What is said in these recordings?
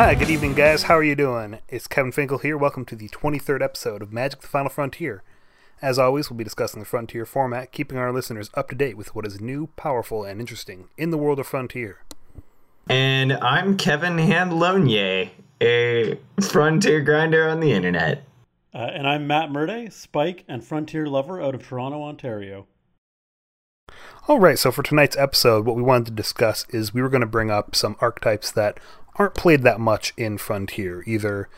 Hi, good evening, guys. How are you doing? It's Kevin Finkel here. Welcome to the 23rd episode of Magic the Final Frontier. As always, we'll be discussing the Frontier format, keeping our listeners up to date with what is new, powerful, and interesting in the world of Frontier. And I'm Kevin Handlonye, a Frontier grinder on the internet. Uh, and I'm Matt Murday, Spike and Frontier lover out of Toronto, Ontario. All right, so for tonight's episode, what we wanted to discuss is we were going to bring up some archetypes that aren't played that much in Frontier. Either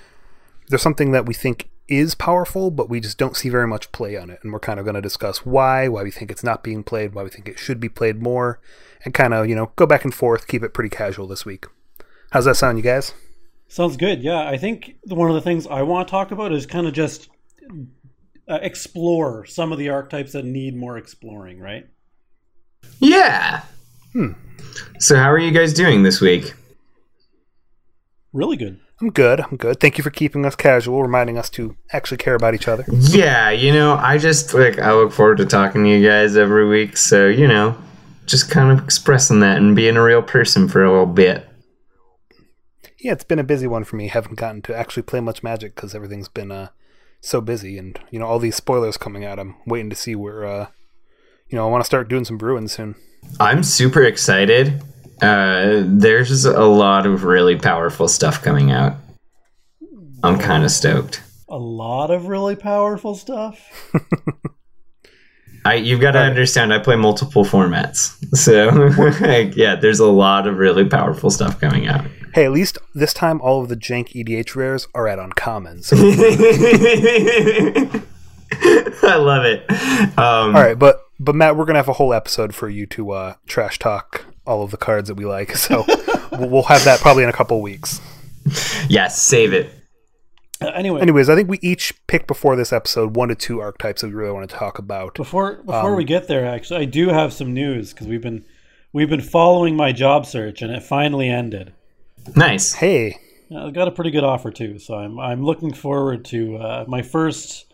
there's something that we think is powerful, but we just don't see very much play on it, and we're kind of going to discuss why, why we think it's not being played, why we think it should be played more, and kind of, you know, go back and forth, keep it pretty casual this week. How's that sound, you guys? Sounds good. Yeah, I think one of the things I want to talk about is kind of just uh, explore some of the archetypes that need more exploring, right? Yeah. Hmm. So, how are you guys doing this week? Really good. I'm good. I'm good. Thank you for keeping us casual, reminding us to actually care about each other. Yeah, you know, I just like I look forward to talking to you guys every week. So, you know, just kind of expressing that and being a real person for a little bit. Yeah, it's been a busy one for me. Haven't gotten to actually play much Magic because everything's been uh, so busy, and you know all these spoilers coming out. I'm waiting to see where. Uh, you know, I want to start doing some brewing soon. I'm super excited. Uh, there's a lot of really powerful stuff coming out. I'm kind of stoked. A lot of really powerful stuff. I you've got to Right. understand. I play multiple formats, so like, yeah, there's a lot of really powerful stuff coming out. Hey, at least this time all of the jank EDH rares are at uncommon. So, I love it. Um, all right, but but Matt, we're gonna have a whole episode for you to uh, trash talk all of the cards that we like. So we'll we'll have that probably in a couple weeks. Yes, save it. Uh, anyway, Anyways, I think we each picked before this episode one to two archetypes that we really want to talk about. before before Um, we get there, actually, I do have some news because we've been we've been following my job search and it finally ended. Nice. Hey, I got a pretty good offer too, so I'm I'm looking forward to uh, my first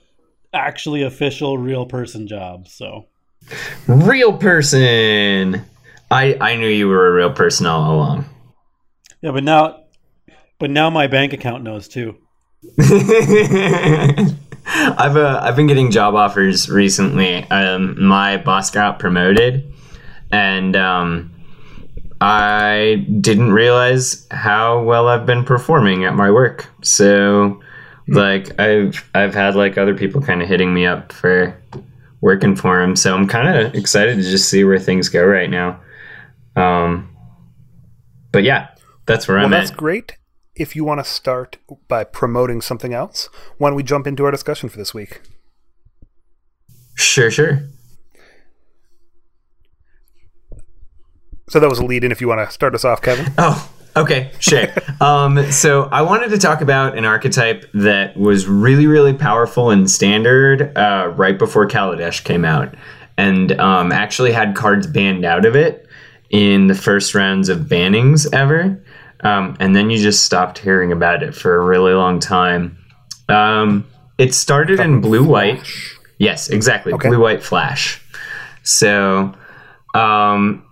actually official real person job. So Real person. I I knew you were a real person all along. yeah, but now but now my bank account knows too. I've uh, I've been getting job offers recently. Um, my boss got promoted, and um, I didn't realize how well I've been performing at my work. So, like, I've I've had like other people kind of hitting me up for working for him. So I'm kind of excited to just see where things go right now. Um, but yeah, that's where well, I'm that's at. great. If you want to start by promoting something else, why don't we jump into our discussion for this week? Sure, sure. So that was a lead in. If you want to start us off, Kevin. Oh, okay, sure. um, so I wanted to talk about an archetype that was really, really powerful in standard uh, right before Kaladesh came out, and um, actually had cards banned out of it in the first rounds of bannings ever. Um, and then you just stopped hearing about it for a really long time. Um, it started in blue white. Yes, exactly. Okay. Blue white flash. So, um,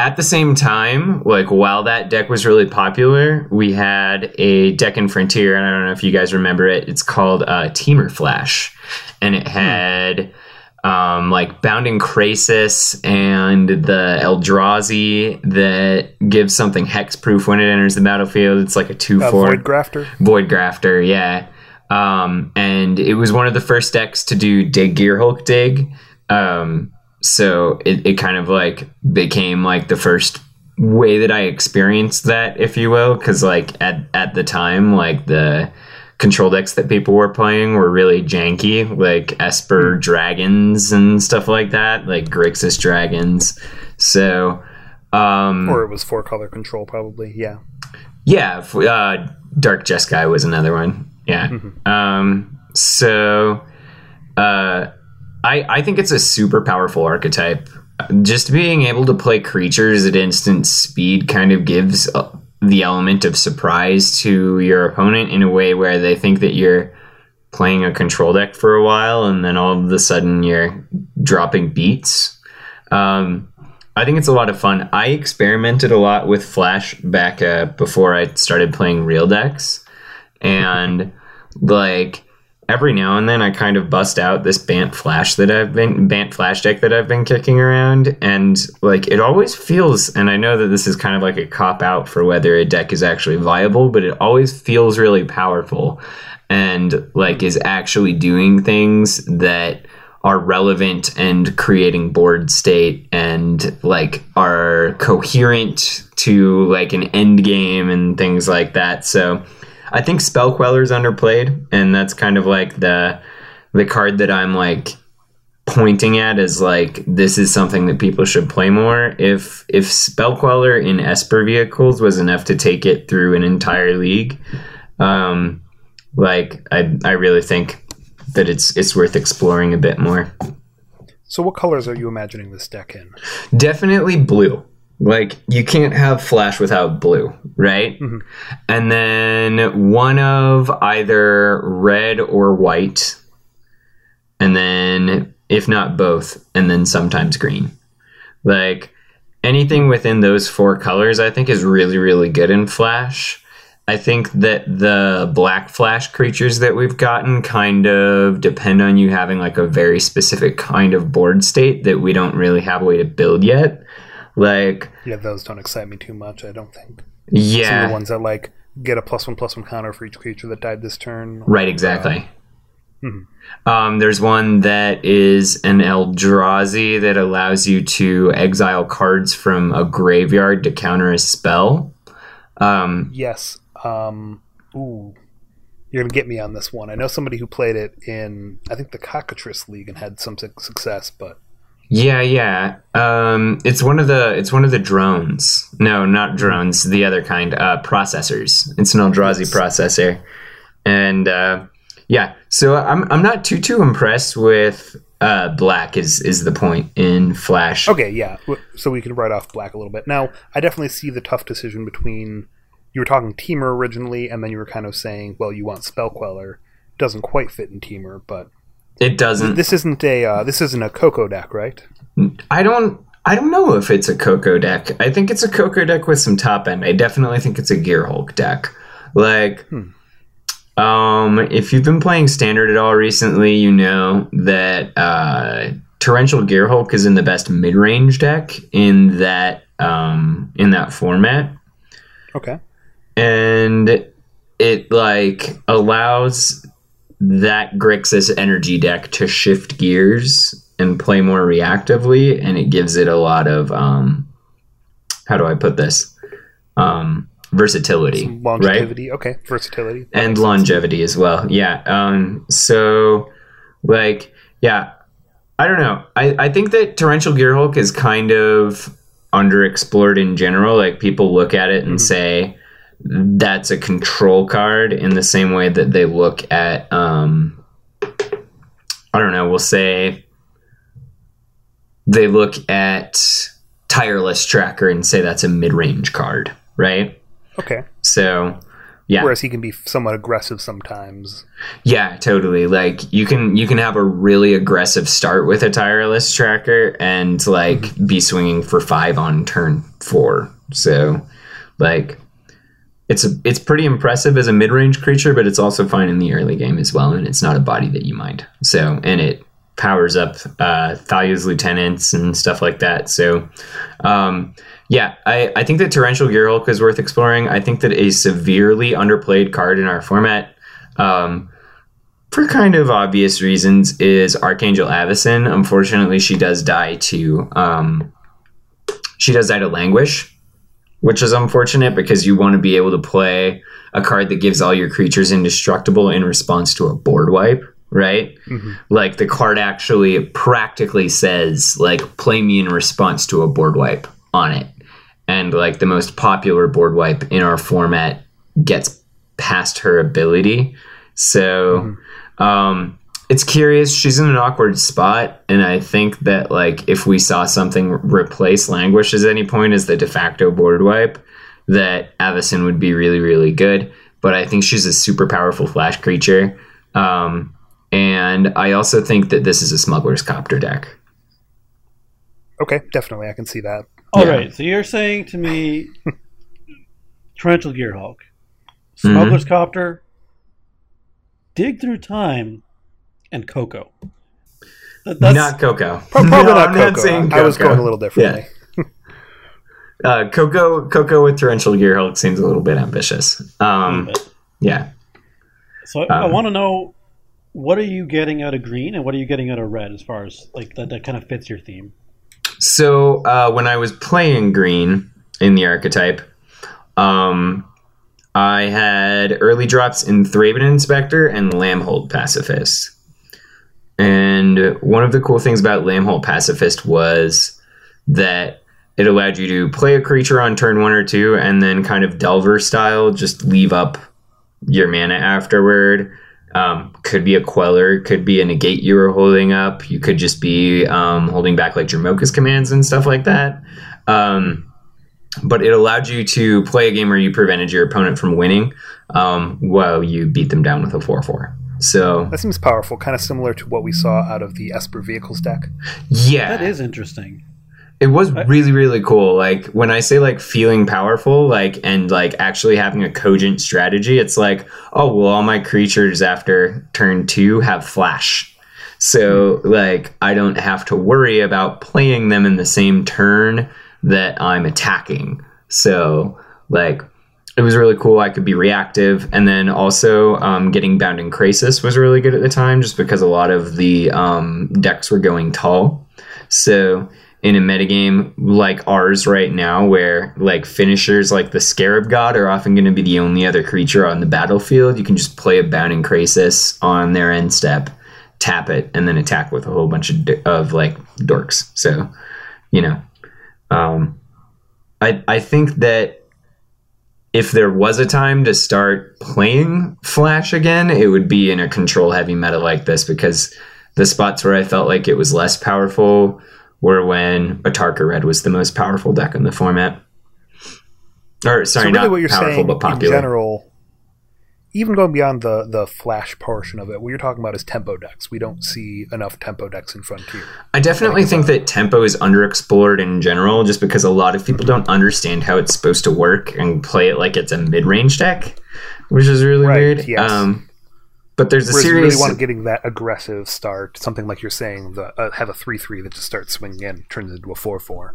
at the same time, like while that deck was really popular, we had a deck in Frontier, and I don't know if you guys remember it. It's called uh, Temur Flash, and it had um, like Bounding Krasis and the Eldrazi that gives something hexproof when it enters the battlefield. It's like a two Uh, four Void Grafter. Void Grafter, yeah. Um, and it was one of the first decks to do Dig Gear Hulk Dig. Um, so it, it kind of like became like the first way that I experienced that, if you will, because like at at the time, like the control decks that people were playing were really janky, like Esper dragons and stuff like that, like Grixis dragons. So um, Or it was four color control, probably. Yeah. yeah, uh, Dark Jeskai was another one. Yeah. Um, so, uh, I I think it's a super powerful archetype. Just being able to play creatures at instant speed kind of gives the element of surprise to your opponent in a way where they think that you're playing a control deck for a while and then all of a sudden you're dropping beats. Um, I think it's a lot of fun. I experimented a lot with Flash back uh, before I started playing real decks, and like every now and then I kind of bust out this Bant Flash that I've been Bant Flash deck that I've been kicking around, and like it always feels. And I know that this is kind of like a cop out for whether a deck is actually viable, but it always feels really powerful, and like is actually doing things that are relevant and creating board state and like are coherent to like an end game and things like that. So I think Spell Queller is underplayed, and that's kind of like the the card that I'm like pointing at is like this is something that people should play more. If if Spell Queller in Esper vehicles was enough to take it through an entire league, um, like I I really think that it's it's worth exploring a bit more. So, what colors are you imagining this deck in? Definitely blue. Like you can't have flash without blue, right? Mm-hmm. And then one of either red or white. And then if not both, and then sometimes green. Like anything within those four colors I think is really really good in flash. I think that the black flash creatures that we've gotten kind of depend on you having like a very specific kind of board state that we don't really have a way to build yet. Like Yeah, those don't excite me too much. I don't think. Some of yeah, the ones that like get a plus one plus one counter for each creature that died this turn. right exactly. Mhm. Um, there's one that is an Eldrazi that allows you to exile cards from a graveyard to counter a spell. Um, Yes. Um. Ooh. You're gonna get me on this one. I know somebody who played it in I think the Cockatrice League and had some suc- success, but Yeah, yeah. Um, it's one of the it's one of the drones. No, not drones. The other kind, uh, processors. It's an Eldrazi Yes. processor, and uh, yeah. So I'm I'm not too too impressed with uh, black. Is is the point in Flash? Okay, yeah. So we can write off black a little bit. Now, I definitely see the tough decision between you were talking Temur originally, and then you were kind of saying, well, you want Spell Queller. Doesn't quite fit in Temur, but It doesn't. this isn't a uh, this isn't a Coco deck, right? I don't. I don't know if it's a Coco deck. I think it's a Coco deck with some top end. I definitely think it's a Gear Hulk deck. Like, um, if you've been playing Standard at all recently, you know that uh, Torrential Gear Hulk is in the best mid range deck in that um, in that format Okay. and it like allows that Grixis energy deck to shift gears and play more reactively, and it gives it a lot of um, how do I put this um, versatility, right? Longevity. Okay. Versatility. That and makes sense. longevity as well. Yeah. Um, so, like, yeah, I don't know. I, I think that Torrential Gear Hulk is kind of underexplored in general. Like, people look at it and say that's a control card in the same way that they look at, um, I don't know, we'll say they look at Tireless Tracker and say that's a mid range card, right? Okay. So, yeah. Whereas he can be somewhat aggressive sometimes. Yeah, totally. Like you can you can have a really aggressive start with a tireless tracker and like be swinging for 5 on turn 4. So like it's a, it's pretty impressive as a mid-range creature, but it's also fine in the early game as well and it's not a body that you mind. So, and it powers up uh Thalia's lieutenants and stuff like that. So, um yeah, I, I think that Torrential Gear Hulk is worth exploring. I think that a severely underplayed card in our format, um, for kind of obvious reasons, is Archangel Avacyn. Unfortunately, she does die to um, she does die to Languish, which is unfortunate because you want to be able to play a card that gives all your creatures indestructible in response to a board wipe, right? Like the card actually practically says like play me in response to a board wipe on it. And like the most popular board wipe in our format gets past her ability. So um it's curious. She's in an awkward spot, and I think that like if we saw something replace Languish at any point as the de facto board wipe, that Avacyn would be really really good. But I think she's a super powerful flash creature, um, and I also think that this is a Smuggler's Copter deck. Okay, definitely, I can see that. All Yeah. right, so you're saying to me, Torrential Gear Hulk, Smuggler's Copter, Dig Through Time, and Coco. That's, not Coco. Probably No, not I'm Coco. I was going a little differently. Uh, Coco, Coco with torrential gear Hulk seems a little bit ambitious. Um, but- yeah. So I, I Um, want to know what are you getting out of green and what are you getting out of red as far as like that, that kind of fits your theme. So uh, when I was playing green in the archetype, um, I had early drops in Thraben Inspector and Lambholt Pacifist. And one of the cool things about Lambholt Pacifist was that it allowed you to play a creature on turn one or two and then kind of Delver style, just leave up your mana afterward. Um, could be a queller, could be a negate you were holding up. You could just be um, holding back like Dromoka's commands and stuff like that. Um, but it allowed you to play a game where you prevented your opponent from winning um, while you beat them down with a 4 4. So, That seems powerful, kind of similar to what we saw out of the Esper Vehicles deck. yeah. That is interesting. It was really, really cool. Like when I say like feeling powerful, like and like actually having a cogent strategy, it's like, oh well, all my creatures after turn two have flash. So hmm. like I don't have to worry about playing them in the same turn that I'm attacking. So like it was really cool. I could be reactive, and then also um, getting Bounding Krasis was really good at the time, just because a lot of the um, decks were going tall. So in a metagame like ours right now, where like finishers like the Scarab God are often going to be the only other creature on the battlefield, you can just play a Bounding Krasis on their end step, tap it, and then attack with a whole bunch of, of like dorks. So, you know, um, I I think that if there was a time to start playing Flash again, it would be in a control heavy meta like this because the spots where I felt like it was less powerful were when Atarka Red was the most powerful deck in the format. Or sorry, so really, not what you're powerful saying but in popular. general, even going beyond the the flash portion of it, what you're talking about is tempo decks. We don't see enough tempo decks in Frontier. I definitely think that tempo is underexplored in general, just because a lot of people don't understand how it's supposed to work and play it like it's a mid-range deck, which is really Right, weird. yes. Um, but there's a Whereas you series. really want getting that aggressive start, something like you're saying, the uh, have a three three that just starts swinging in, turns into a four four.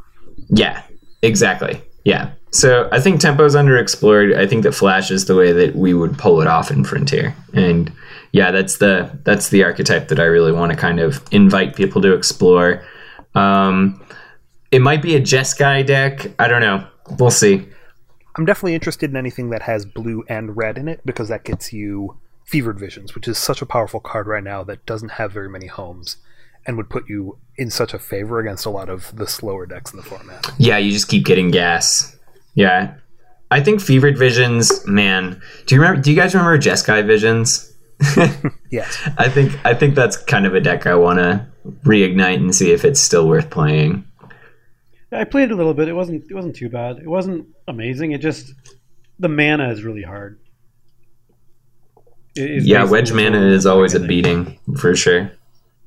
Yeah, exactly. Yeah. So I think tempo is underexplored. I think that Flash is the way that we would pull it off in Frontier. And yeah, that's the that's the archetype that I really want to kind of invite people to explore. Um, it might be a Jeskai deck. I don't know. We'll see. I'm definitely interested in anything that has blue and red in it because that gets you Fevered Visions, which is such a powerful card right now that doesn't have very many homes and would put you in such a favor against a lot of the slower decks in the format. Yeah, you just keep getting gas. Yeah. I think Fevered Visions, man. Do you remember do you guys remember Jeskai Visions? Yes. I think I think that's kind of a deck I want to reignite and see if it's still worth playing. I played a little bit. It wasn't it wasn't too bad. It wasn't amazing. It just the mana is really hard. It is Yeah, basically wedge mana is always a beating for sure.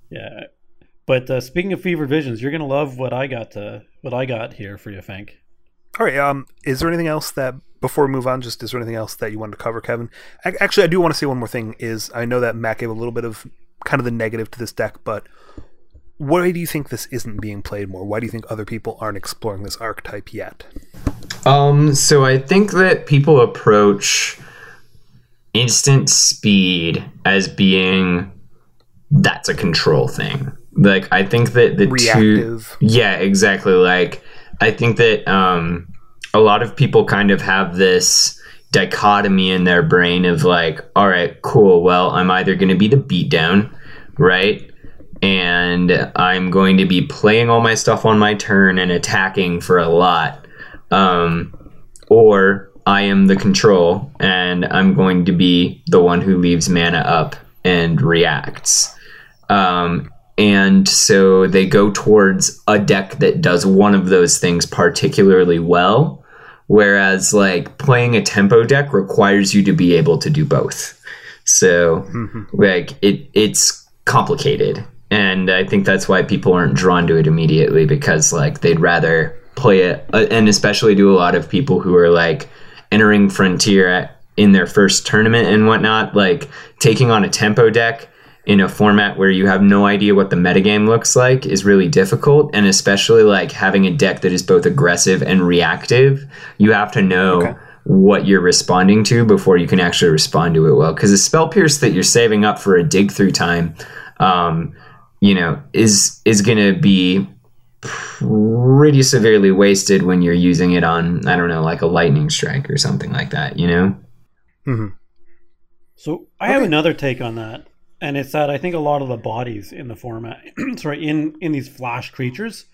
Yeah, but uh, speaking of fever visions, you're gonna love what I got. To, what I got here for you, Fank. All right. Um, is there anything else that before we move on? Just is there anything else that you wanted to cover, Kevin? Ac- Actually, I do want to say one more thing. Is I know that Matt gave a little bit of kind of the negative to this deck, but why do you think this isn't being played more? Why do you think other people aren't exploring this archetype yet? Um, so I think that people approach instant speed as being that's a control thing. Like I think that the two Yeah, exactly. Like I think that um a lot of people kind of have this dichotomy in their brain of like, all right, cool, well, I'm either going to be the beatdown, right? And I'm going to be playing all my stuff on my turn and attacking for a lot. Um, or I am the control and I'm going to be the one who leaves mana up and reacts. Um, and so they go towards a deck that does one of those things particularly well. Whereas, like, playing a tempo deck requires you to be able to do both. So, like, it it's complicated. and I think that's why people aren't drawn to it immediately because like they'd rather play it, uh, and especially do a lot of people who are like entering Frontier at, in their first tournament and whatnot, like taking on a tempo deck in a format where you have no idea what the metagame looks like is really difficult and especially like having a deck that is both aggressive and reactive you have to know okay. what you're responding to before you can actually respond to it well because the spell pierce that you're saving up for a dig through time um, you know is is going to be pretty severely wasted when you're using it on i don't know like a lightning strike or something like that you know mm-hmm. so i okay. have another take on that and it's that i think a lot of the bodies in the format sorry in in these flash creatures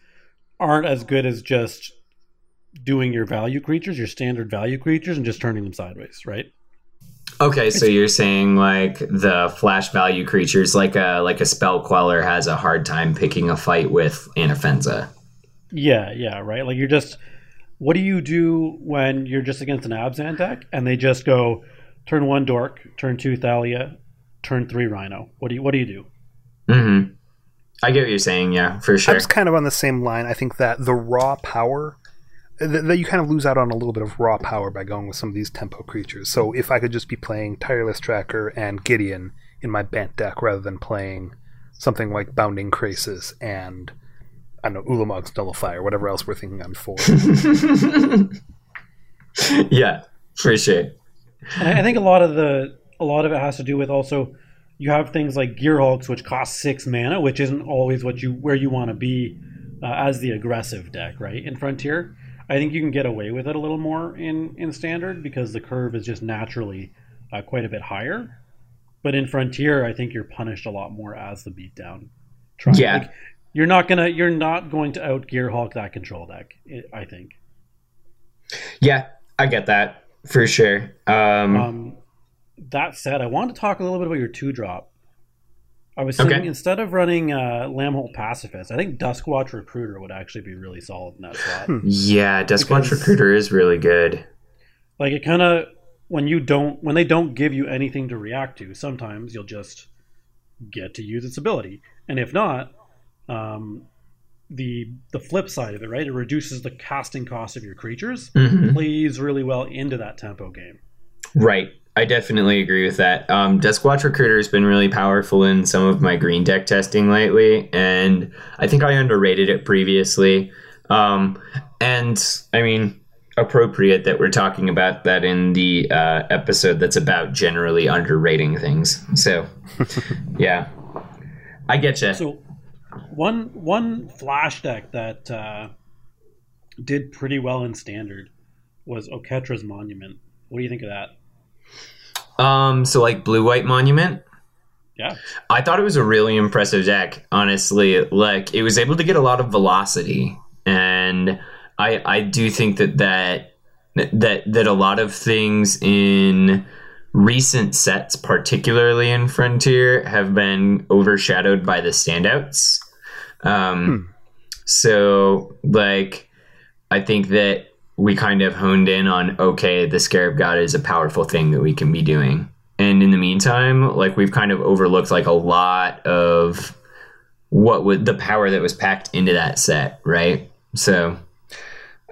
aren't as good as just doing your value creatures your standard value creatures and just turning them sideways right Okay, so you're saying like the flash value creatures, like a like a spell queller, has a hard time picking a fight with Anafenza. Yeah, yeah, right. Like you're just, what do you do when you're just against an Abzan deck and they just go turn one Dork, turn two Thalia, turn three Rhino? What do you what do you do? Hmm. I get what you're saying. Yeah, for sure. I'm just kind of on the same line. I think that the raw power that you kind of lose out on a little bit of raw power by going with some of these tempo creatures. So if I could just be playing Tireless Tracker and Gideon in my Bant deck rather than playing something like Bounding Krasis and I don't know Ulamog's Nullify or whatever else we're thinking on four. yeah, for sure. And I think a lot of the a lot of it has to do with also you have things like Gearhulks which cost six mana, which isn't always what you where you want to be uh, as the aggressive deck, right? In Frontier. I think you can get away with it a little more in in standard because the curve is just naturally uh, quite a bit higher. But in Frontier, I think you're punished a lot more as the beatdown. Try. Yeah, like, you're not gonna you're not going to out Gearhulk that control deck. I think. Yeah, I get that for sure. Um, um, that said, I want to talk a little bit about your two drop I was thinking okay. instead of running uh, Lambholt Pacifist, I think Duskwatch Recruiter would actually be really solid in that slot. Yeah, Duskwatch Recruiter is really good. Like it kind of when you don't when they don't give you anything to react to, sometimes you'll just get to use its ability, and if not, um, the the flip side of it, right? It reduces the casting cost of your creatures. Mm-hmm. Plays really well into that tempo game. Right. I definitely agree with that. Um, Duskwatch Recruiter has been really powerful in some of my green deck testing lately, and I think I underrated it previously. Um, and I mean, appropriate that we're talking about that in the uh, episode that's about generally underrating things. So, yeah, I get you. So, one one flash deck that uh, did pretty well in standard was Oketra's Monument. What do you think of that? Um, so like blue white monument. Yeah. I thought it was a really impressive deck, honestly. Like it was able to get a lot of velocity and I I do think that that that that a lot of things in recent sets, particularly in Frontier, have been overshadowed by the standouts. Um hmm. so like I think that we kind of honed in on okay, the Scarab God is a powerful thing that we can be doing. And in the meantime, like we've kind of overlooked like a lot of what would the power that was packed into that set, right? So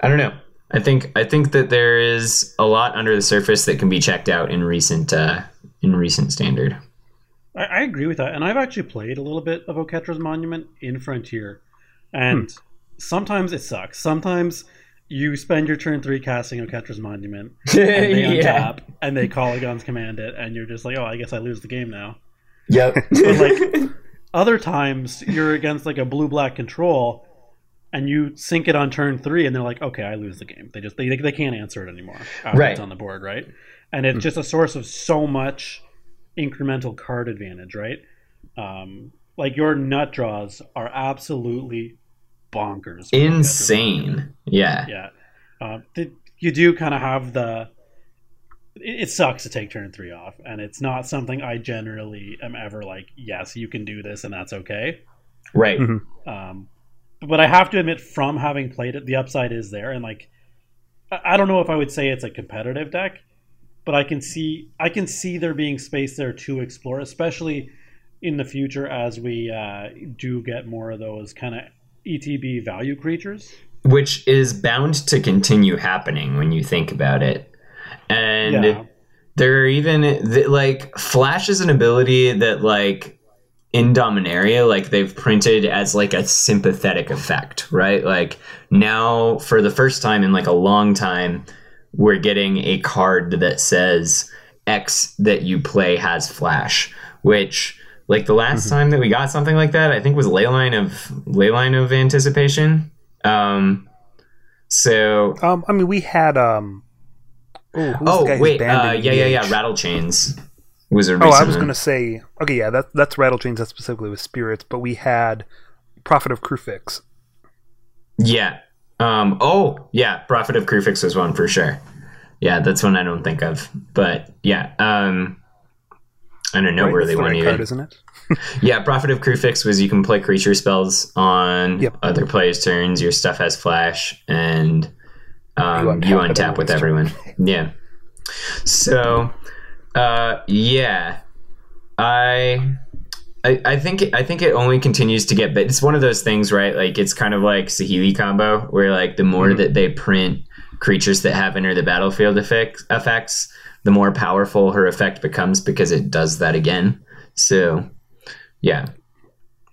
I don't know. I think I think that there is a lot under the surface that can be checked out in recent uh, in recent standard. I, I agree with that, and I've actually played a little bit of Oketra's Monument in Frontier, and hmm. sometimes it sucks. Sometimes you spend your turn three casting Oketra's Monument, and they yeah. untap, and they Kolaghan's command it, and you're just like, oh, I guess I lose the game now. Yep. but like other times, you're against like a blue black control, and you sink it on turn three, and they're like, okay, I lose the game. They just they they can't answer it anymore. right. It's on the board, right? And it's mm. just a source of so much incremental card advantage, right? Um, like your nut draws are absolutely bonkers. Insane. Yeah. Yeah. Uh, you do kind of have the. It, it sucks to take turn three off, and it's not something I generally am ever like. Yes, you can do this, and that's okay. Right. Mm-hmm. Um, but I have to admit, from having played it, the upside is there, and like, I don't know if I would say it's a competitive deck, but I can see I can see there being space there to explore, especially in the future as we uh, do get more of those kind of ETB value creatures. Which is bound to continue happening when you think about it. And Yeah. there are even like Flash is an ability that like in Dominaria, like they've printed as like a sympathetic effect, right? Like now for the first time in like a long time, we're getting a card that says X that you play has Flash, which like the last time that we got something like that, I think was Leyline of Leyline of Anticipation. Um, so Um, I mean, we had um. Oh, who's the oh wait, uh, yeah, yeah, yeah, Rattle Chains was a Oh, I was one. gonna say. Okay, yeah, that that's Rattle Chains. That specifically with spirits, but we had Prophet of Kruphix. Yeah. Um, oh, yeah. Prophet of Kruphix was one for sure. Yeah, that's one I don't think of. But yeah. Um, and don't know That's the one right even. card, isn't it? Yeah, Prophet of Kruphix was you can play creature spells on Yep. other players' turns. Your stuff has flash, and um, You you untap it untap with everyone. Yeah. So, uh, yeah, I. I, I think I think it only continues to get but it's one of those things right like it's kind of like Saheeli combo where like the more Mhm. that they print creatures that have enter the battlefield effect, effects the more powerful her effect becomes because it does that again so yeah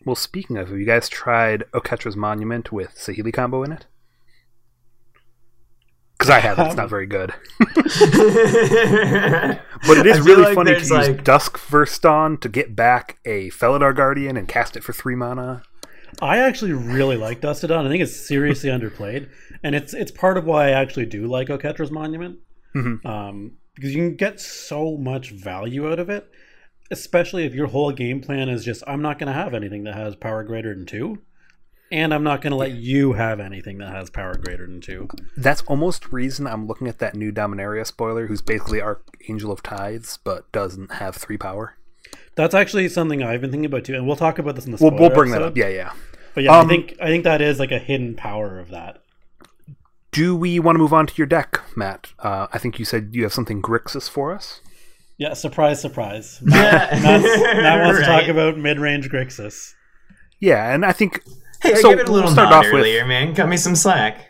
Well, speaking of, have you guys tried Oketra's Monument with Saheeli combo in it? Because I haven't. It's not very good. But it is really like funny to use like- Dusk First Dawn to get back a Felidar Guardian and cast it for three mana. I actually really like Dusted On. I think it's seriously underplayed, and it's it's part of why I actually do like Oketra's Monument, Mhm. um, because you can get so much value out of it, especially if your whole game plan is just I'm not going to have anything that has power greater than two, and I'm not going to let you have anything that has power greater than two. That's almost reason I'm looking at that new Dominaria spoiler, who's basically Archangel of Tides, but doesn't have three power. That's actually something I've been thinking about too, and we'll talk about this in the. We'll, we'll bring that up. Yeah, yeah. But yeah, Um, I think I think that is like a hidden power of that. Do we want to move on to your deck, Matt? Uh, I think you said you have something Grixis for us. Yeah, surprise, surprise. Matt, Matt's- Matt wants to talk about mid-range Grixis. Yeah, and I think hey I So, gave it a little we'll start nod off with- man cut me some slack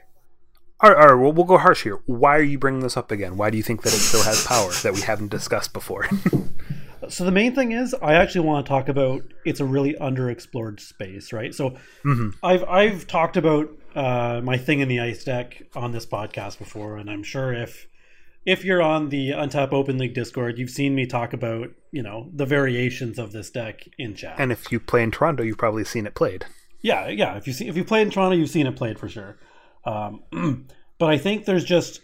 All right, all right we'll, we'll go harsh here. Why are you bringing this up again? Why do you think that it still has power that we haven't discussed before? So the main thing is, I actually want to talk about it's a really underexplored space, right? So Mhm. I've I've talked about uh, my thing in the ice deck on this podcast before, and I'm sure if if you're on the Untap Open League Discord, you've seen me talk about you know the variations of this deck in chat. and if you play in Toronto, you've probably seen it played. Yeah, yeah. If you see if you play in Toronto, you've seen it played for sure. Um, but I think there's just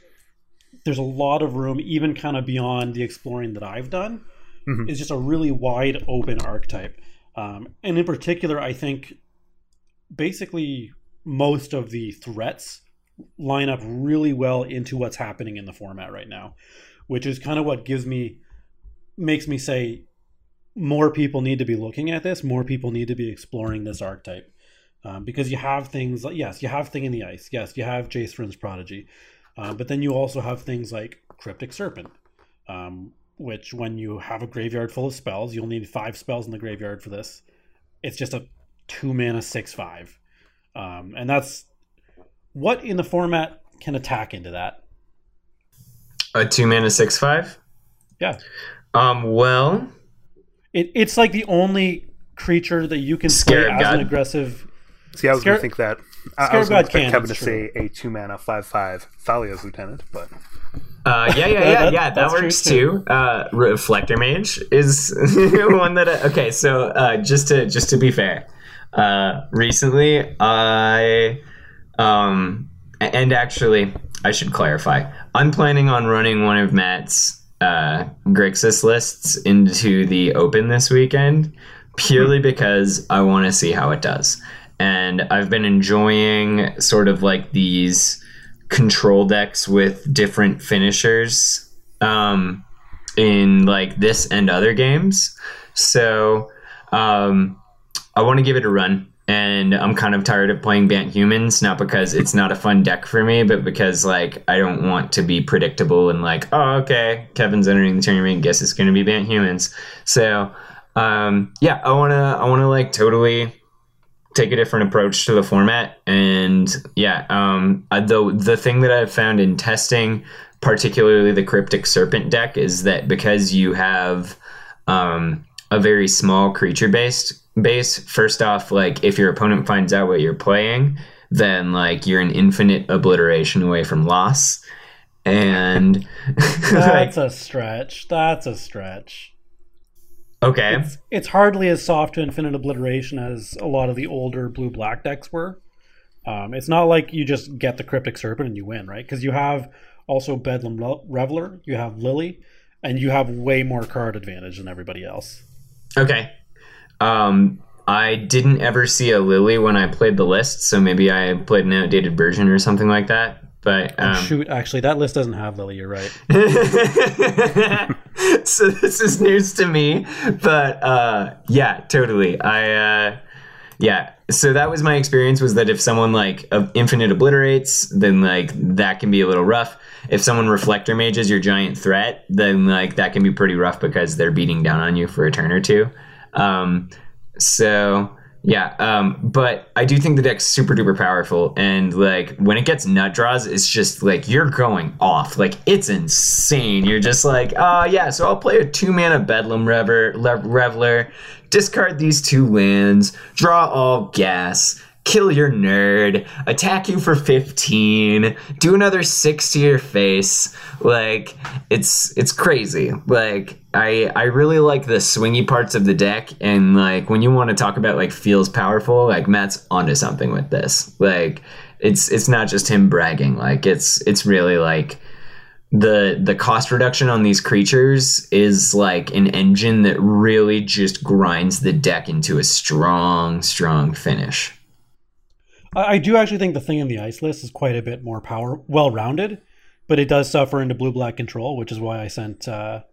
there's a lot of room, even kind of beyond the exploring that I've done. Mhm. It's just a really wide open archetype, um, and in particular, I think basically most of the threats line up really well into what's happening in the format right now, which is kind of what gives me makes me say more people need to be looking at this. More people need to be exploring this archetype um, because you have things like yes, you have thing in the ice. Yes, you have Jace Vryn's Prodigy, uh, but then you also have things like Cryptic Serpent, um, which when you have a graveyard full of spells, you'll need five spells in the graveyard for this. It's just a two mana six five, um, and that's what in the format can attack into that. a two mana six five Yeah, um well it, it's like the only creature that you can play Scarab as God. an aggressive. See, I was going to think that. I, I was going God to can, Kevin to it's say a two mana five five Thalia's Lieutenant, but Uh, yeah, yeah, yeah, That- yeah. That works too. Uh, Reflector Mage is one that. I, okay, so uh, just to just to be fair, uh, recently I, um, and actually I should clarify. I'm planning on running one of Matt's uh, Grixis lists into the Open this weekend, purely because I want to see how it does, and I've been enjoying sort of like these control decks with different finishers um, in like this and other games. So um, I want to give it a run. And I'm kind of tired of playing Bant Humans, not because it's not a fun deck for me, but because like I don't want to be predictable and like, oh okay, Kevin's entering the tournament, guess it's going to be Bant Humans. So um, yeah, I wanna I wanna like totally take a different approach to the format, and yeah, um, the the thing that I've found in testing, particularly the Cryptic Serpent deck, is that because you have um, a very small creature based base. First off, like if your opponent finds out what you're playing, then like you're an infinite obliteration away from loss. And that's like, a stretch. That's a stretch. Okay. It's, it's, hardly as soft to infinite obliteration as a lot of the older blue black decks were. Um, it's not like you just get the cryptic serpent and you win, right? Because you have also Bedlam Reveler, you have Lily, and you have way more card advantage than everybody else. Okay. Um, I didn't ever see a Lily when I played the list, so maybe I played an outdated version or something like that. But oh, um, oh, shoot, actually, that list doesn't have Lily. You're right. so this is news to me, but uh, yeah, totally. I uh, yeah. So that was my experience. Was that if someone like infinite obliterates, then like that can be a little rough. If someone reflector mages your giant threat, then like that can be pretty rough because they're beating down on you for a turn or two. Um, so yeah, um, but I do think the deck's super duper powerful, and like when it gets nut draws, it's just like you're going off, like it's insane. You're just like, oh yeah, so I'll play a two mana Bedlam Rever- Reveler, discard these two lands, draw all gas, kill your nerd, attack you for 15, do another 6 to your face. Like it's it's crazy. Like I I really like the swingy parts of the deck and like when you want to talk about like feels powerful, like Matt's onto something with this. Like it's it's not just him bragging. Like it's it's really like the the cost reduction on these creatures is like an engine that really just grinds the deck into a strong strong finish. I do actually think the thing in the ice list is quite a bit more power, well rounded, but it does suffer into blue black control, which is why I sent uh,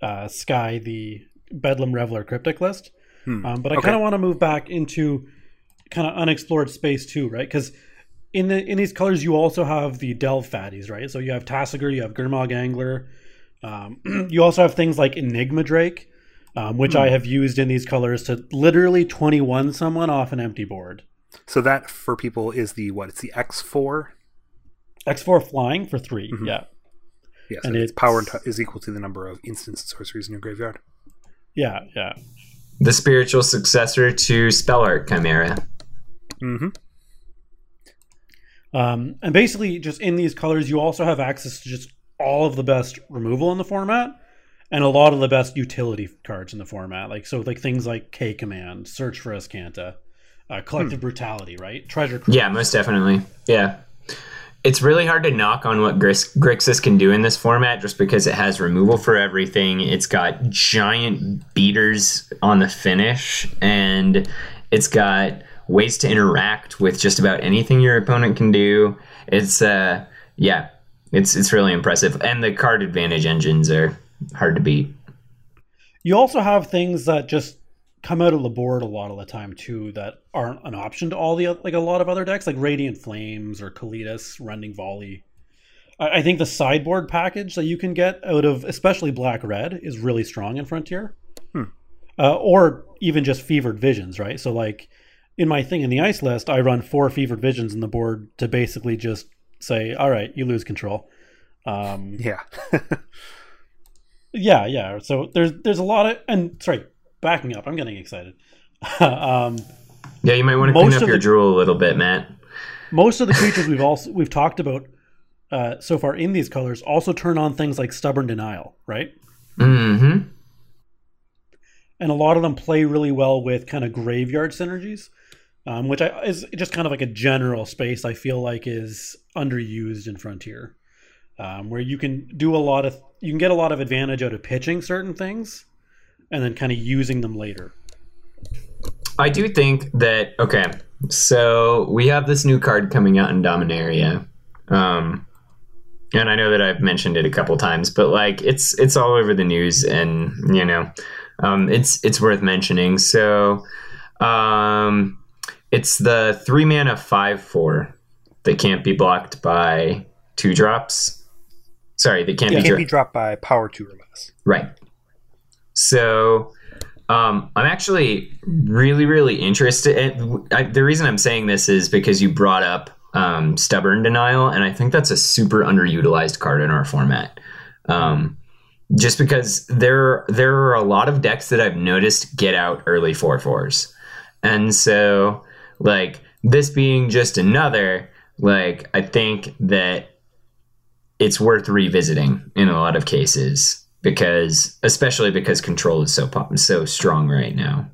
uh, Sky the Bedlam Reveler cryptic list. Hmm. Um, but I okay. kind of want to move back into kind of unexplored space too, right? Because in the in these colors, you also have the Delve fatties, right? So you have Tasigur, you have Gurmag Angler. Um, you also have things like Enigma Drake, um, which hmm. I have used in these colors to literally 21 someone off an empty board. So that for people is the what? It's the X four. X four flying for 3 mm-hmm. Yeah. Yes, and its power is equal to the number of instants and sorceries in your graveyard. Yeah, yeah. The spiritual successor to Spellheart Chimera. Mm-hmm. Um, and basically, just in these colors, you also have access to just all of the best removal in the format and a lot of the best utility cards in the format. Like so, like things like K Command, Search for Azcanta, uh, collective hmm. brutality, right? Treasure. Yeah, most definitely. Yeah. It's really hard to knock on what Grixis can do in this format just because it has removal for everything. It's got giant beaters on the finish, and it's got ways to interact with just about anything your opponent can do. It's uh yeah, it's it's really impressive. And the card advantage engines are hard to beat. You also have things that just come out of the board a lot of the time too that aren't an option to all the like a lot of other decks like Radiant Flames or Kalitas, Rending Volley. I, I think the sideboard package that you can get out of especially Black Red is really strong in Frontier. Hmm. Uh, or even just Fevered Visions, right? So like in my thing in the ice list, I run four Fevered Visions in the board to basically just say, all right, you lose control. Um, yeah. yeah, yeah. So there's there's a lot of and sorry, backing up. I'm getting excited. um, yeah, you might want to clean up your the, drool a little bit, Matt. Most of the creatures we've also we've talked about uh, so far in these colors also turn on things like stubborn denial, right? Mm-hmm. And a lot of them play really well with kind of graveyard synergies, um, which I, is just kind of like a general space I feel like is underused in Frontier, um, where you can do a lot of you can get a lot of advantage out of pitching certain things and then kind of using them later. I do think that okay, so we have this new card coming out in Dominaria. Um and I know that I've mentioned it a couple times, but like it's it's all over the news and you know, um it's it's worth mentioning. So um it's the 3 mana 5 4 that can't be blocked by two drops. Sorry, they can't, yeah, be, can't dro- be dropped by power two or less. Right. So Um, I'm actually really, really interested. In, I, the reason I'm saying this is because you brought up um, stubborn denial, and I think that's a super underutilized card in our format. Um, just because there there are a lot of decks that I've noticed get out early four fours, and so like this being just another, like I think that it's worth revisiting in a lot of cases because especially because control is so pop- so strong right now.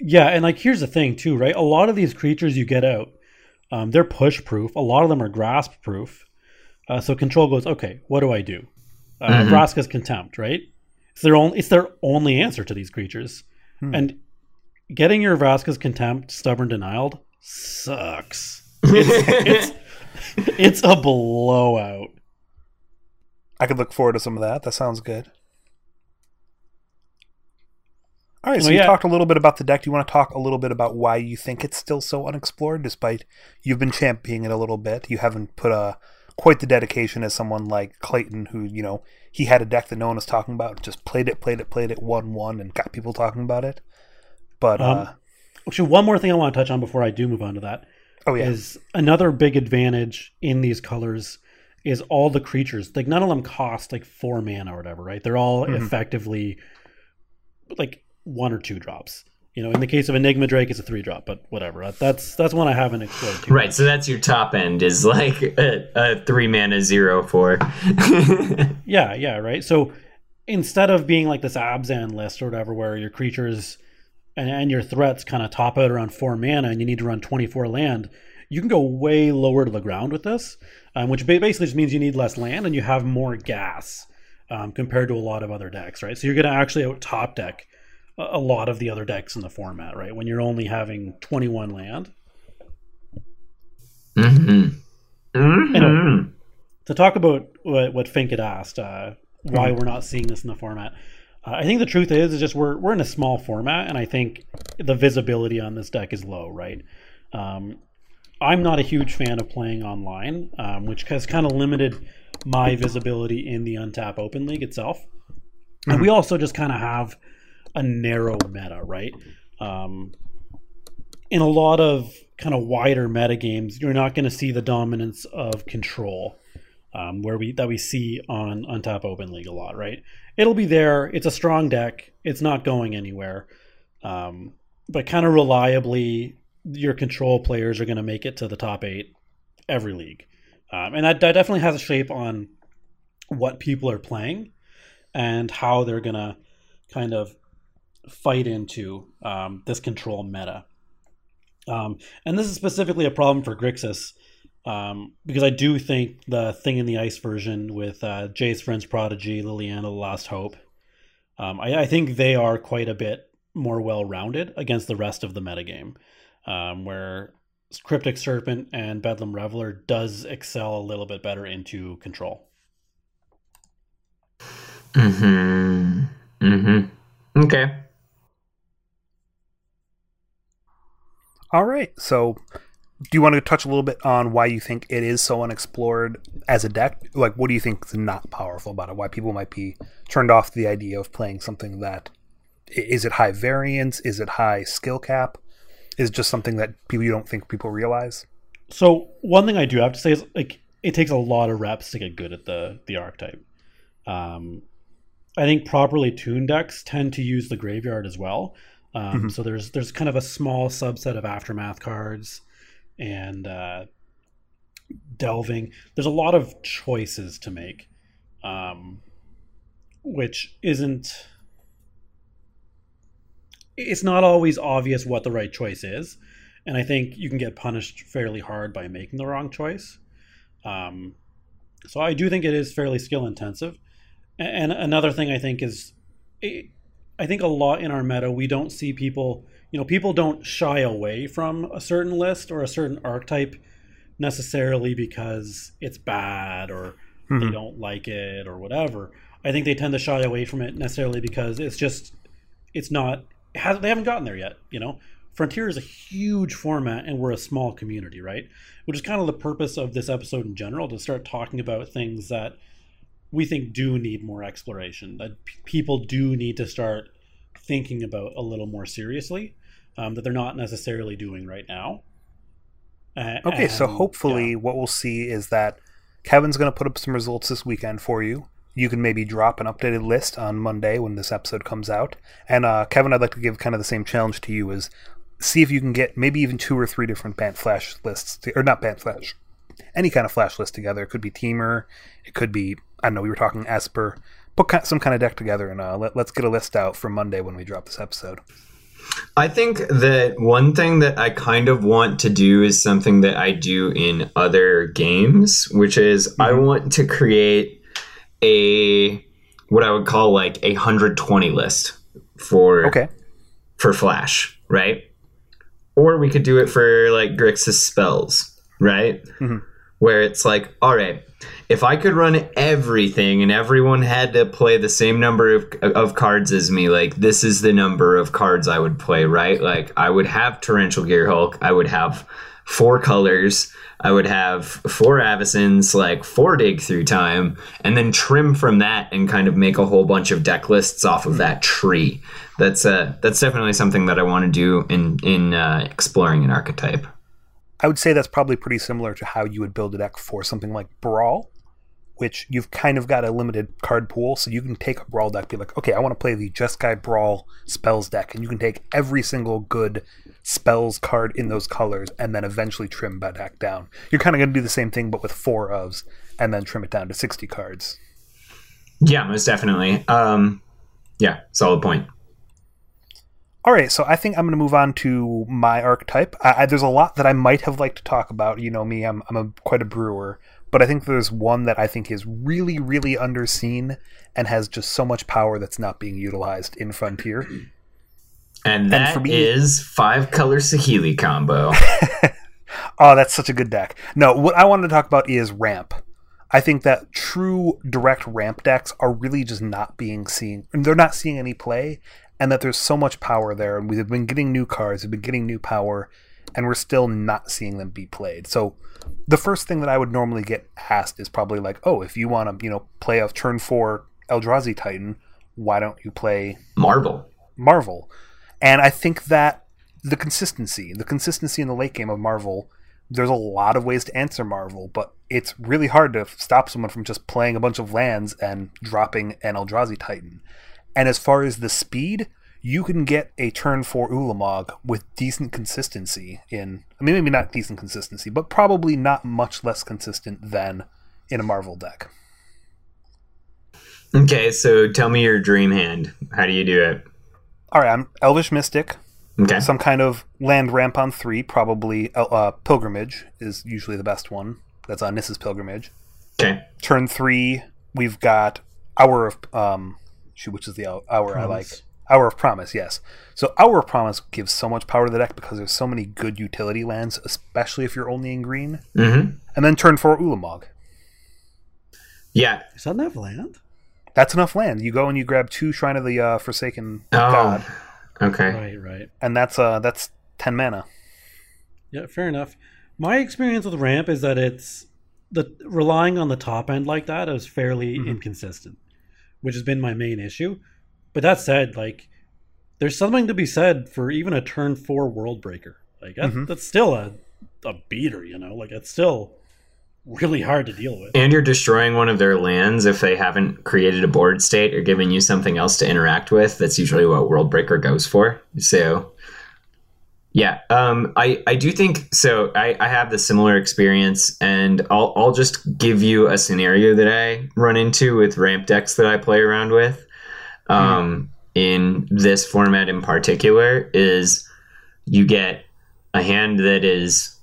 Yeah, and like here's the thing too, right? A lot of these creatures you get out, um, they're push proof. A lot of them are grasp proof. Uh, so control goes, okay, what do I do? Uh, mm-hmm. Vraska's contempt, right? It's their only it's their only answer to these creatures, hmm. and getting your Vraska's contempt stubborn denied sucks. It's, it's, it's a blowout. I could look forward to some of that. That sounds good. All right, so well, you talked a little bit about the deck. Do you want to talk a little bit about why you think it's still so unexplored, despite you've been championing it a little bit? You haven't put a quite the dedication as someone like Clayton, who you know he had a deck that no one was talking about, just played it, played it, played it, won one, and got people talking about it. But um, uh, actually, one more thing I want to touch on before I do move on to that. Oh yeah, is another big advantage in these colors is all the creatures. Like none of them cost like four mana or whatever, right? They're all mm-hmm. effectively like one or two drops. You know, in the case of Enigma Drake, it's a three drop, but whatever. That's that's one I haven't explored. right, much. so that's your top end is like a, a three mana zero four. yeah, yeah, right. So instead of being like this Abzan list or whatever, where your creatures and, and your threats kind of top out around four mana, and you need to run twenty four land, you can go way lower to the ground with this, um, which basically just means you need less land and you have more gas um, compared to a lot of other decks, right? So you're going to actually out top deck a lot of the other decks in the format, right? When you're only having 21 land. Mm-hmm. Mm-hmm. Anyway, to talk about what, what Fink had asked, uh, why mm-hmm. we're not seeing this in the format. Uh, I think the truth is, is just we're we're in a small format, and I think the visibility on this deck is low, right? Um, I'm not a huge fan of playing online, um, which has kind of limited my visibility in the Untap Open League itself. And we mm-hmm. also just kind of have a narrow meta, right? Um, in a lot of kind of wider meta games, you're not going to see the dominance of control, um, where we that we see on Untap Open League a lot, right? It'll be there. It's a strong deck. It's not going anywhere. Um, but kind of reliably, your control players are going to make it to the top eight every league, um, and that, that definitely has a shape on what people are playing and how they're going to kind of fight into um, this control meta. Um, and this is specifically a problem for Grixis um, because I do think the Thing in the Ice version with uh, Jace Vryn's Prodigy, Liliana, The Last Hope, um, I, I, think they are quite a bit more well rounded against the rest of the metagame, um, where Cryptic Serpent and Bedlam Reveler does excel a little bit better into control. Hmm. Hmm. Okay. All right. So, do you want to touch a little bit on why you think it is so unexplored as a deck? Like, what do you think is not powerful about it? Why people might be turned off the idea of playing something that is it high variance? Is it high skill cap? Is just something that people you don't think people realize? So one thing I do have to say is like it takes a lot of reps to get good at the the archetype. Um, I think properly tuned decks tend to use the graveyard as well. Um, mm-hmm. So there's there's kind of a small subset of aftermath cards and uh, delving. There's a lot of choices to make, um, which isn't. It's not always obvious what the right choice is, and I think you can get punished fairly hard by making the wrong choice. Um, so I do think it is fairly skill intensive. And another thing I think is I think a lot in our meta, we don't see people, you know, people don't shy away from a certain list or a certain archetype necessarily because it's bad or mm-hmm. they don't like it or whatever. I think they tend to shy away from it necessarily because it's just, it's not, has, they haven't gotten there yet, you know? Frontier is a huge format and we're a small community, right? Which is kind of the purpose of this episode in general to start talking about things that we think do need more exploration that p- people do need to start thinking about a little more seriously um, that they're not necessarily doing right now. Uh, okay, so hopefully, yeah. what we'll see is that Kevin's going to put up some results this weekend for you. You can maybe drop an updated list on Monday when this episode comes out. And uh, Kevin, I'd like to give kind of the same challenge to you: is see if you can get maybe even two or three different Bant Flash lists, to, or not Bant Flash, any kind of Flash list together. It could be Temur, it could be I don't know. We were talking Esper. Put some kind of deck together and uh, let, let's get a list out for Monday when we drop this episode. I think that one thing that I kind of want to do is something that I do in other games, which is mm-hmm. I want to create a what I would call like a 120 list for okay. for Flash, right? Or we could do it for like Grixis spells, right? Mm-hmm. Where it's like, all right, if I could run everything and everyone had to play the same number of, of cards as me, like this is the number of cards I would play, right? Like I would have Torrential Gearhulk, I would have four colors, I would have four Avacens, like four dig through time, and then trim from that and kind of make a whole bunch of deck lists off of that tree. That's uh that's definitely something that I want to do in in uh, exploring an archetype. I would say that's probably pretty similar to how you would build a deck for something like Brawl, which you've kind of got a limited card pool, so you can take a Brawl deck, be like, okay, I want to play the Jeskai Brawl spells deck, and you can take every single good spells card in those colors, and then eventually trim that deck down. You're kind of going to do the same thing, but with four ofs, and then trim it down to 60 cards. Yeah, most definitely. Um, yeah, solid point. All right, so I think I'm going to move on to my archetype. I, I, there's a lot that I might have liked to talk about. You know me, I'm, I'm a, quite a brewer, but I think there's one that I think is really, really underseen and has just so much power that's not being utilized in Frontier. And that and me, is five color Saheeli combo. oh, that's such a good deck. No, what I wanted to talk about is ramp. I think that true direct ramp decks are really just not being seen. They're not seeing any play, and that there's so much power there, and we've been getting new cards, we've been getting new power, and we're still not seeing them be played. So the first thing that I would normally get asked is probably like, oh, if you want to, you know, play a turn four Eldrazi Titan, why don't you play Marvel? Marvel. And I think that the consistency, the consistency in the late game of Marvel, there's a lot of ways to answer Marvel, but it's really hard to stop someone from just playing a bunch of lands and dropping an Eldrazi Titan. And as far as the speed, you can get a turn four Ulamog with decent consistency in I mean maybe not decent consistency, but probably not much less consistent than in a Marvel deck. Okay, so tell me your dream hand. How do you do it? Alright, I'm Elvish Mystic. Okay. Some kind of land ramp on three, probably uh, uh Pilgrimage is usually the best one. That's on Nissa's Pilgrimage. Okay. Turn three, we've got Hour of um, which is the hour promise. I like. Hour of Promise, yes. So Hour of Promise gives so much power to the deck because there's so many good utility lands, especially if you're only in green. Mm-hmm. And then turn four Ulamog. Yeah. Is that enough land? That's enough land. You go and you grab two Shrine of the uh, Forsaken oh, God. Okay. Right, right. And that's uh that's ten mana. Yeah, fair enough. My experience with ramp is that it's the relying on the top end like that is fairly mm-hmm. inconsistent which has been my main issue. But that said, like, there's something to be said for even a turn four world breaker. Like, that, mm-hmm. that's still a, a beater, you know? Like, it's still really hard to deal with. And you're destroying one of their lands if they haven't created a board state or given you something else to interact with. That's usually what World Breaker goes for. So, yeah, um, I I do think so. I, I have the similar experience, and I'll I'll just give you a scenario that I run into with ramp decks that I play around with. Um, mm. In this format in particular, is you get a hand that is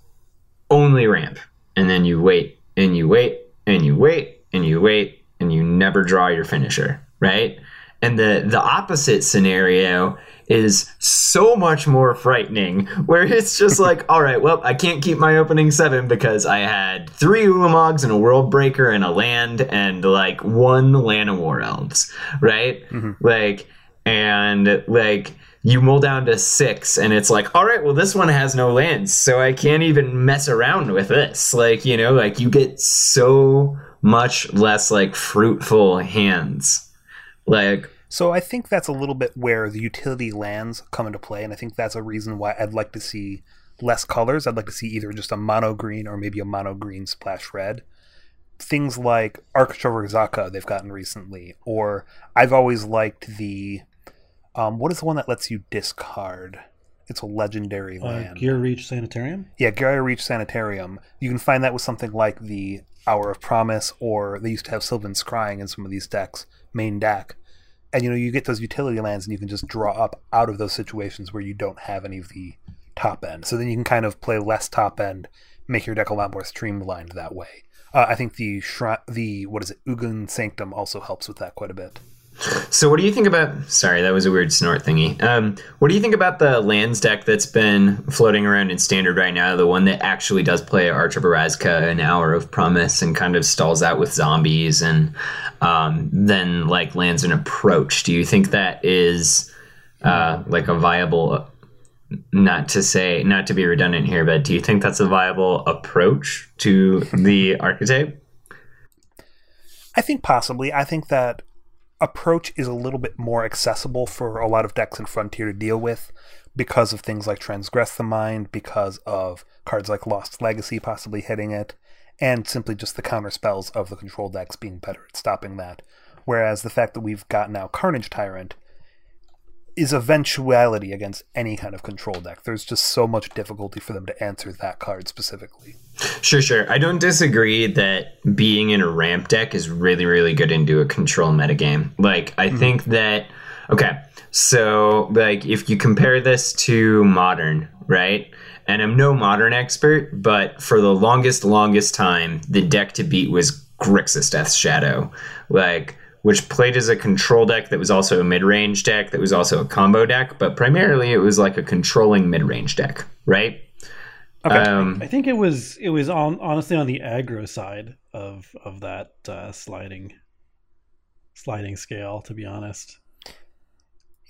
only ramp, and then you wait and you wait and you wait and you wait and you never draw your finisher, right? And the the opposite scenario is so much more frightening where it's just like all right well i can't keep my opening seven because i had three ulamogs and a world breaker and a land and like one Llanowar elves right? Mm-hmm. like and like you mull down to six and it's like all right well this one has no lands so i can't even mess around with this. Like you know like you get so much less like fruitful hands like So I think that's a little bit where the utility lands come into play, and I think that's a reason why I'd like to see less colors. I'd like to see either just a mono green or maybe a mono green splash red. Things like Arch of Orazca they've gotten recently, or I've always liked the um, what is the one that lets you discard? It's a legendary Uh, land. Geier Reach Sanitarium. Yeah, Geier Reach Sanitarium. You can find that with something like the Hour of Promise, or they used to have Sylvan Scrying in some of these decks, main deck. And you know, you get those utility lands and you can just draw up out of those situations where you don't have any of the top end. So then you can kind of play less top end, make your deck a lot more streamlined that way. Uh, I think the shri- the what is it, Ugin Sanctum also helps with that quite a bit. So, what do you think about? Sorry, that was a weird snort thingy. Um, what do you think about the lands deck that's been floating around in standard right now? The one that actually does play Arch of Orazca, an Hour of Promise, and kind of stalls out with zombies, and um, then like lands an approach. Do you think that is uh, like a viable? Not to say, not to be redundant here, but do you think that's a viable approach to the archetype? I think possibly. I think that approach is a little bit more accessible for a lot of decks in Frontier to deal with because of things like Transgress the Mind, because of cards like Lost Legacy possibly hitting it, and simply just the counter spells of the control decks being better at stopping that. Whereas the fact that we've got now Carnage Tyrant is eventuality against any kind of control deck. There's just so much difficulty for them to answer that card specifically. Sure, sure. I don't disagree that being in a ramp deck is really, really good into a control metagame. Like, I mm-hmm. think that, okay, so, like, if you compare this to modern, right? And I'm no modern expert, but for the longest, longest time, the deck to beat was Grixis Death Shadow. Like, which played as a control deck that was also a mid-range deck that was also a combo deck, but primarily it was like a controlling mid-range deck, right? Okay. Um, I think it was it was on honestly on the aggro side of of that uh, sliding sliding scale. To be honest,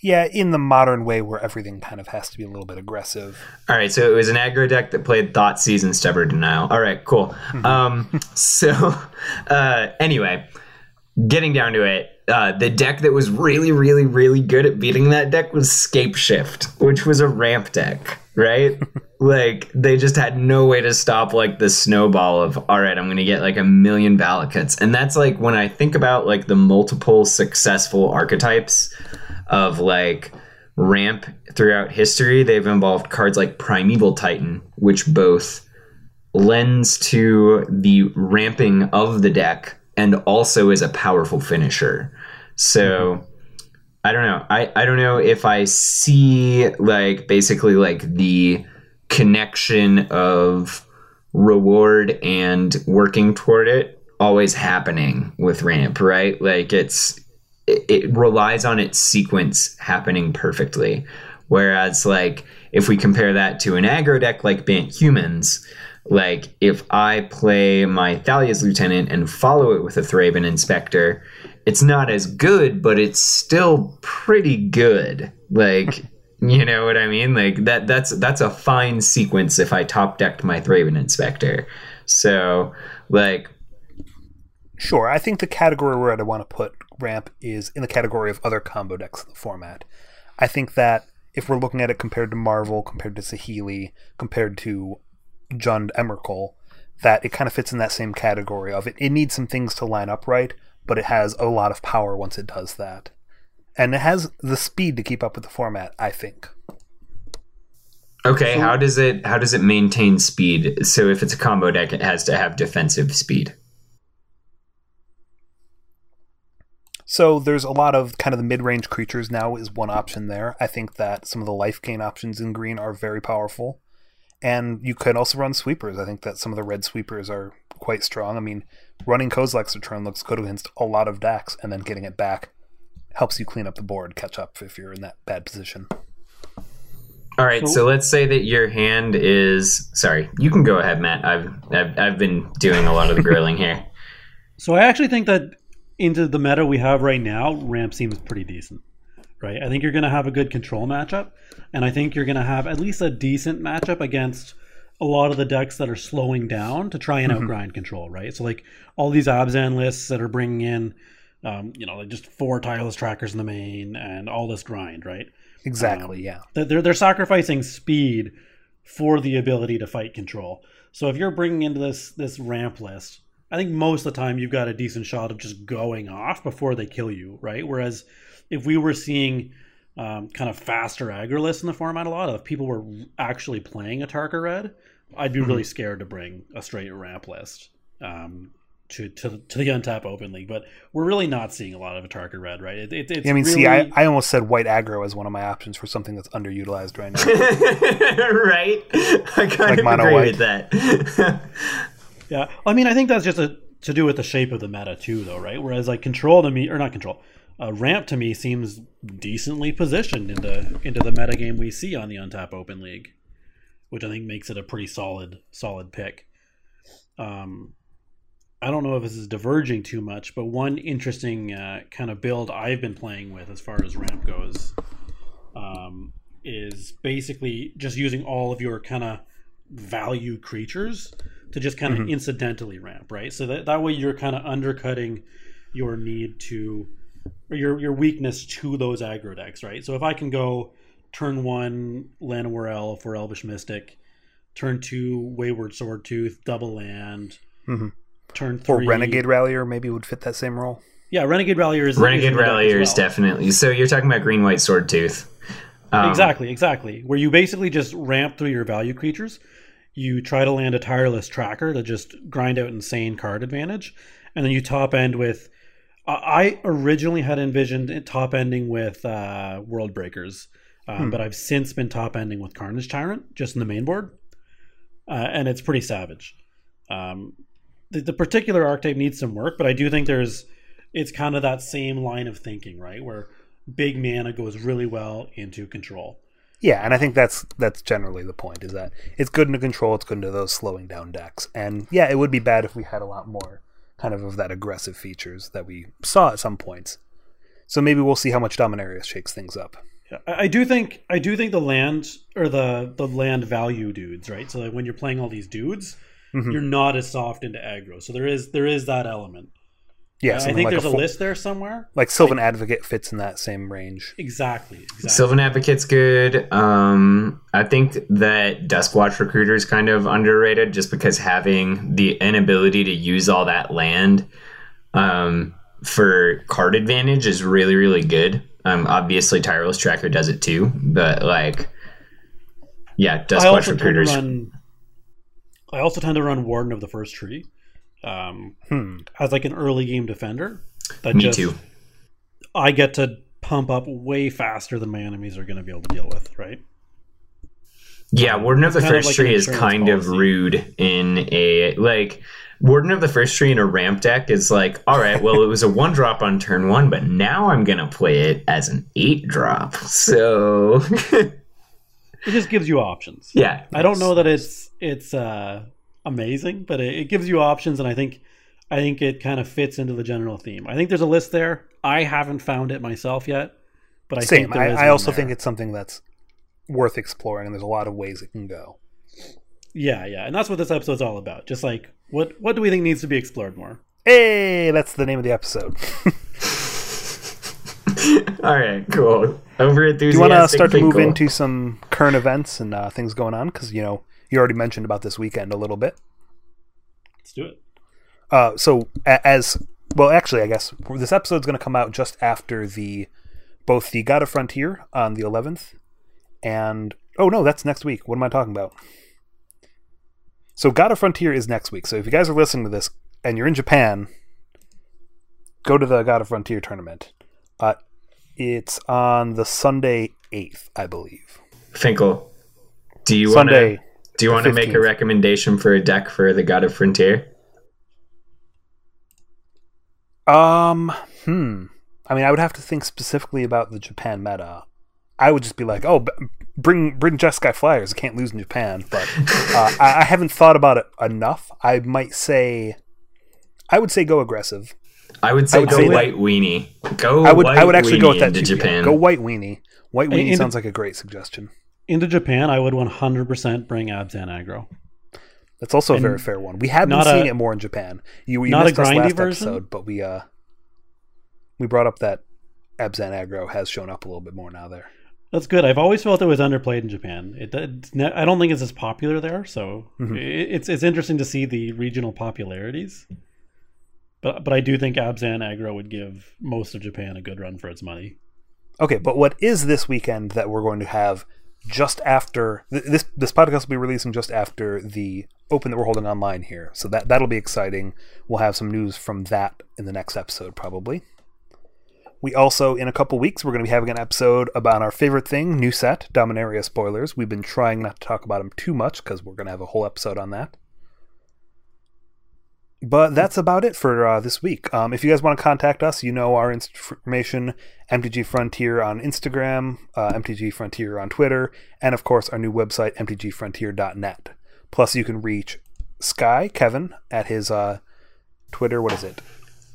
Yeah, in the modern way where everything kind of has to be a little bit aggressive. All right, so it was an aggro deck that played Thought Season Stubborn Denial. All right, cool. Um, so, uh, anyway, getting down to it, uh, the deck that was really, really, really good at beating that deck was Scapeshift, which was a ramp deck, right? like, they just had no way to stop, like, the snowball of, all right, I'm going to get, like, a million Valakuts. And that's, like, when I think about, like, the multiple successful archetypes of, like, ramp throughout history, they've involved cards like Primeval Titan, which both lends to the ramping of the deck and also is a powerful finisher. So mm-hmm. I don't know. I, I don't know if I see like basically like the connection of reward and working toward it always happening with ramp, right? Like it's it, it relies on its sequence happening perfectly. Whereas like if we compare that to an aggro deck like Bant Humans, like if I play my Thalia's Lieutenant and follow it with a Thraben Inspector, it's not as good, but it's still pretty good. Like you know what I mean? Like that that's that's a fine sequence if I top decked my Thraben Inspector. So like Sure, I think the category where I'd want to put Ramp is in the category of other combo decks in the format. I think that if we're looking at it compared to Marvel, compared to Saheeli, compared to Jund Emrakul, that it kind of fits in that same category of it. It needs some things to line up right, but it has a lot of power once it does that. And it has the speed to keep up with the format, I think. Okay, how does it how does it maintain speed? So if it's a combo deck, it has to have defensive speed. So there's a lot of kind of the mid-range creatures now is one option there. I think that some of the life gain options in green are very powerful. And you could also run sweepers. I think that some of the red sweepers are quite strong. I mean, running Kozilek's return looks good against a lot of decks, and then getting it back helps you clean up the board, catch up if you're in that bad position. All right, So- so let's say that your hand is sorry. You can go ahead, Matt. I've I've, I've been doing a lot of the grilling here. so I actually think that into the meta we have right now, ramp seems pretty decent. Right, I think you're going to have a good control matchup, and I think you're going to have at least a decent matchup against a lot of the decks that are slowing down to try and outgrind control. Right, so like all these Abzan lists that are bringing in um, you know, like just four tireless trackers in the main and all this grind, right? Exactly. Um, yeah. They're they're sacrificing speed for the ability to fight control. So if you're bringing into this this ramp list, I think most of the time you've got a decent shot of just going off before they kill you, right? Whereas if we were seeing um, kind of faster aggro lists in the format a lot, of people were actually playing Atarka Red, I'd be really scared to bring a straight ramp list. Um, to, to, to the untap open league, but we're really not seeing a lot of Atarka red, right? It, it, it's I mean, really, see, I, I almost said white aggro as one of my options for something that's underutilized right now. right? I kind Like of mono agree white. with that. Yeah, I mean, I think that's just a, to do with the shape of the meta too, though, right? Whereas like control to me, or not control, uh, ramp to me seems decently positioned into into the meta game we see on the Untap Open League, which I think makes it a pretty solid solid pick. Um, I don't know if this is diverging too much, but one interesting uh, kind of build I've been playing with as far as ramp goes um, is basically just using all of your kind of value creatures to just kind of Mhm. incidentally ramp, right? So that, that way you're kind of undercutting your need to or your your weakness to those aggro decks, right? So if I can go turn one Llanowar Elf or Elvish Mystic, turn two Wayward Swordtooth, double land, Mhm. turn or three Renegade Rallier maybe would fit that same role. Yeah, Renegade Rallier is Renegade is in the Rallier is definitely. So you're talking about green white sword tooth. Um, exactly, exactly. Where you basically just ramp through your value creatures. You try to land a tireless tracker to just grind out insane card advantage, and then you top end with. I I originally had envisioned it top ending with uh, World Breakers, um, Hmm. but I've since been top ending with Carnage Tyrant just in the main board, uh, and it's pretty savage. Um, the, the particular archetype needs some work, but I do think there's it's kind of that same line of thinking, right? Where big mana goes really well into control. Yeah, and I think that's that's generally the point is that it's good into control, it's good into those slowing down decks. And yeah, it would be bad if we had a lot more kind of of that aggressive features that we saw at some points. So maybe we'll see how much Dominaria's shakes things up. Yeah, I I do think I do think the land or the the land value dudes, right? So like when you're playing all these dudes, Mhm. you're not as soft into aggro. So there is there is that element. Yeah, I think like there's a, full- list there somewhere. like Sylvan Advocate fits in that same range. Exactly. exactly. Sylvan Advocate's good. Um, I think that Duskwatch Recruiter is kind of underrated just because having the inability to use all that land um, for card advantage is really, really good. Um, obviously, Tireless Tracker does it too, but like, yeah, I Duskwatch also Recruiter's run. I also tend to run Warden of the First Tree, um, Hmm. as like an early game defender. That me just, too. I get to pump up way faster than my enemies are going to be able to deal with. Right. Yeah, Warden of the kind of First like Tree is insurance kind of rude in a like Warden of the First Tree in a ramp deck is like, all right, well, it was a one drop on turn one, but now I'm gonna play it as an eight drop. So It just gives you options. yeah, I don't know that it's it's uh, amazing, but it, it gives you options, and I think I think it kind of fits into the general theme. I think there's a list there. I haven't found it myself yet, but I Same. think there I, is I also there. think it's something that's worth exploring, and there's a lot of ways it can go. yeah, yeah, and that's what this episode's all about. Just like what what do we think needs to be explored more? Hey, that's the name of the episode. all right, cool. Over enthusiastic. Do you want to start to move Finkel. into some current events and uh, things going on? Because you know you already mentioned about this weekend a little bit. Let's do it. Uh, so as well, actually, I guess this episode's going to come out just after the both the God of Frontier on the 11th, and oh no, that's next week. What am I talking about? So God of Frontier is next week. So if you guys are listening to this and you're in Japan, go to the God of Frontier tournament. Uh, it's on the Sunday 8th, I believe. Finkel? Do you want to Sunday. do you want to make a recommendation for a deck for the God of Frontier? Um, hmm. I mean, I would have to think specifically about the Japan meta. I would just be like, oh, b- bring bring Jeskai Flyers. I can't lose in Japan. But uh, I, I haven't thought about it enough. I might say, I would say go aggressive. I would say would go say that- white weenie. Go. I would white I would actually go with that into too. yeah. Go white weenie. White weenie And- sounds like a great suggestion. Into Japan, I would 100% bring Abzan aggro. That's also a very fair one. We have been not seeing a- it more in Japan. You, you not a missed us grindy last version? episode, but we uh we brought up that Abzan aggro has shown up a little bit more now there. That's good. I've always felt it was underplayed in Japan. It, I don't think it's as popular there, so mm-hmm. it's it's interesting to see the regional popularities. But but I do think Abzan aggro would give most of Japan a good run for its money. Okay, but what is this weekend that we're going to have just after this this podcast will be releasing just after the open that we're holding online here. So that that'll be exciting. We'll have some news from that in the next episode probably. We also, in a couple weeks, we're going to be having an episode about our favorite thing, new set, Dominaria spoilers. We've been trying not to talk about them too much because we're going to have a whole episode on that. But that's about it for uh, this week. Um, if you guys want to contact us, you know our information MTG Frontier on Instagram, uh, MTG Frontier on Twitter, and of course our new website, mtgfrontier.net. Plus, you can reach Sky, Kevin, at his uh, Twitter. What is it?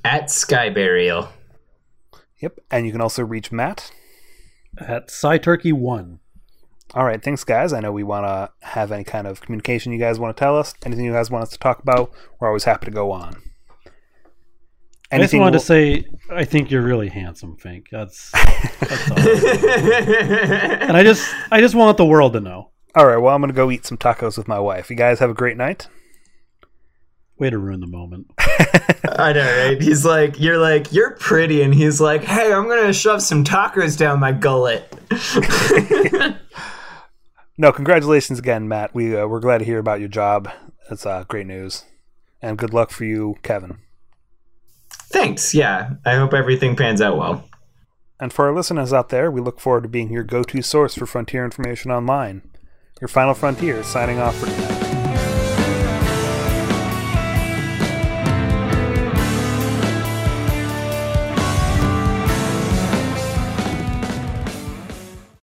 At Skyburial. Yep. And you can also reach Matt at SciTurkey1. All right. Thanks, guys. I know we want to have any kind of communication you guys want to tell us, anything you guys want us to talk about. We're always happy to go on. Anything I just wanted we'll... to say, I think you're really handsome, Fink. That's, that's all. and I just, I just want the world to know. All right. Well, I'm going to go eat some tacos with my wife. You guys have a great night. Way to ruin the moment. I know, right? He's like, you're like, you're pretty, and he's like, hey, I'm gonna shove some tacos down my gullet. no, congratulations again, Matt. We uh, we're glad to hear about your job. That's uh, great news, and good luck for you, Kevin. Thanks. Yeah, I hope everything pans out well. And for our listeners out there, we look forward to being your go-to source for frontier information online. Your final frontier signing off for tonight.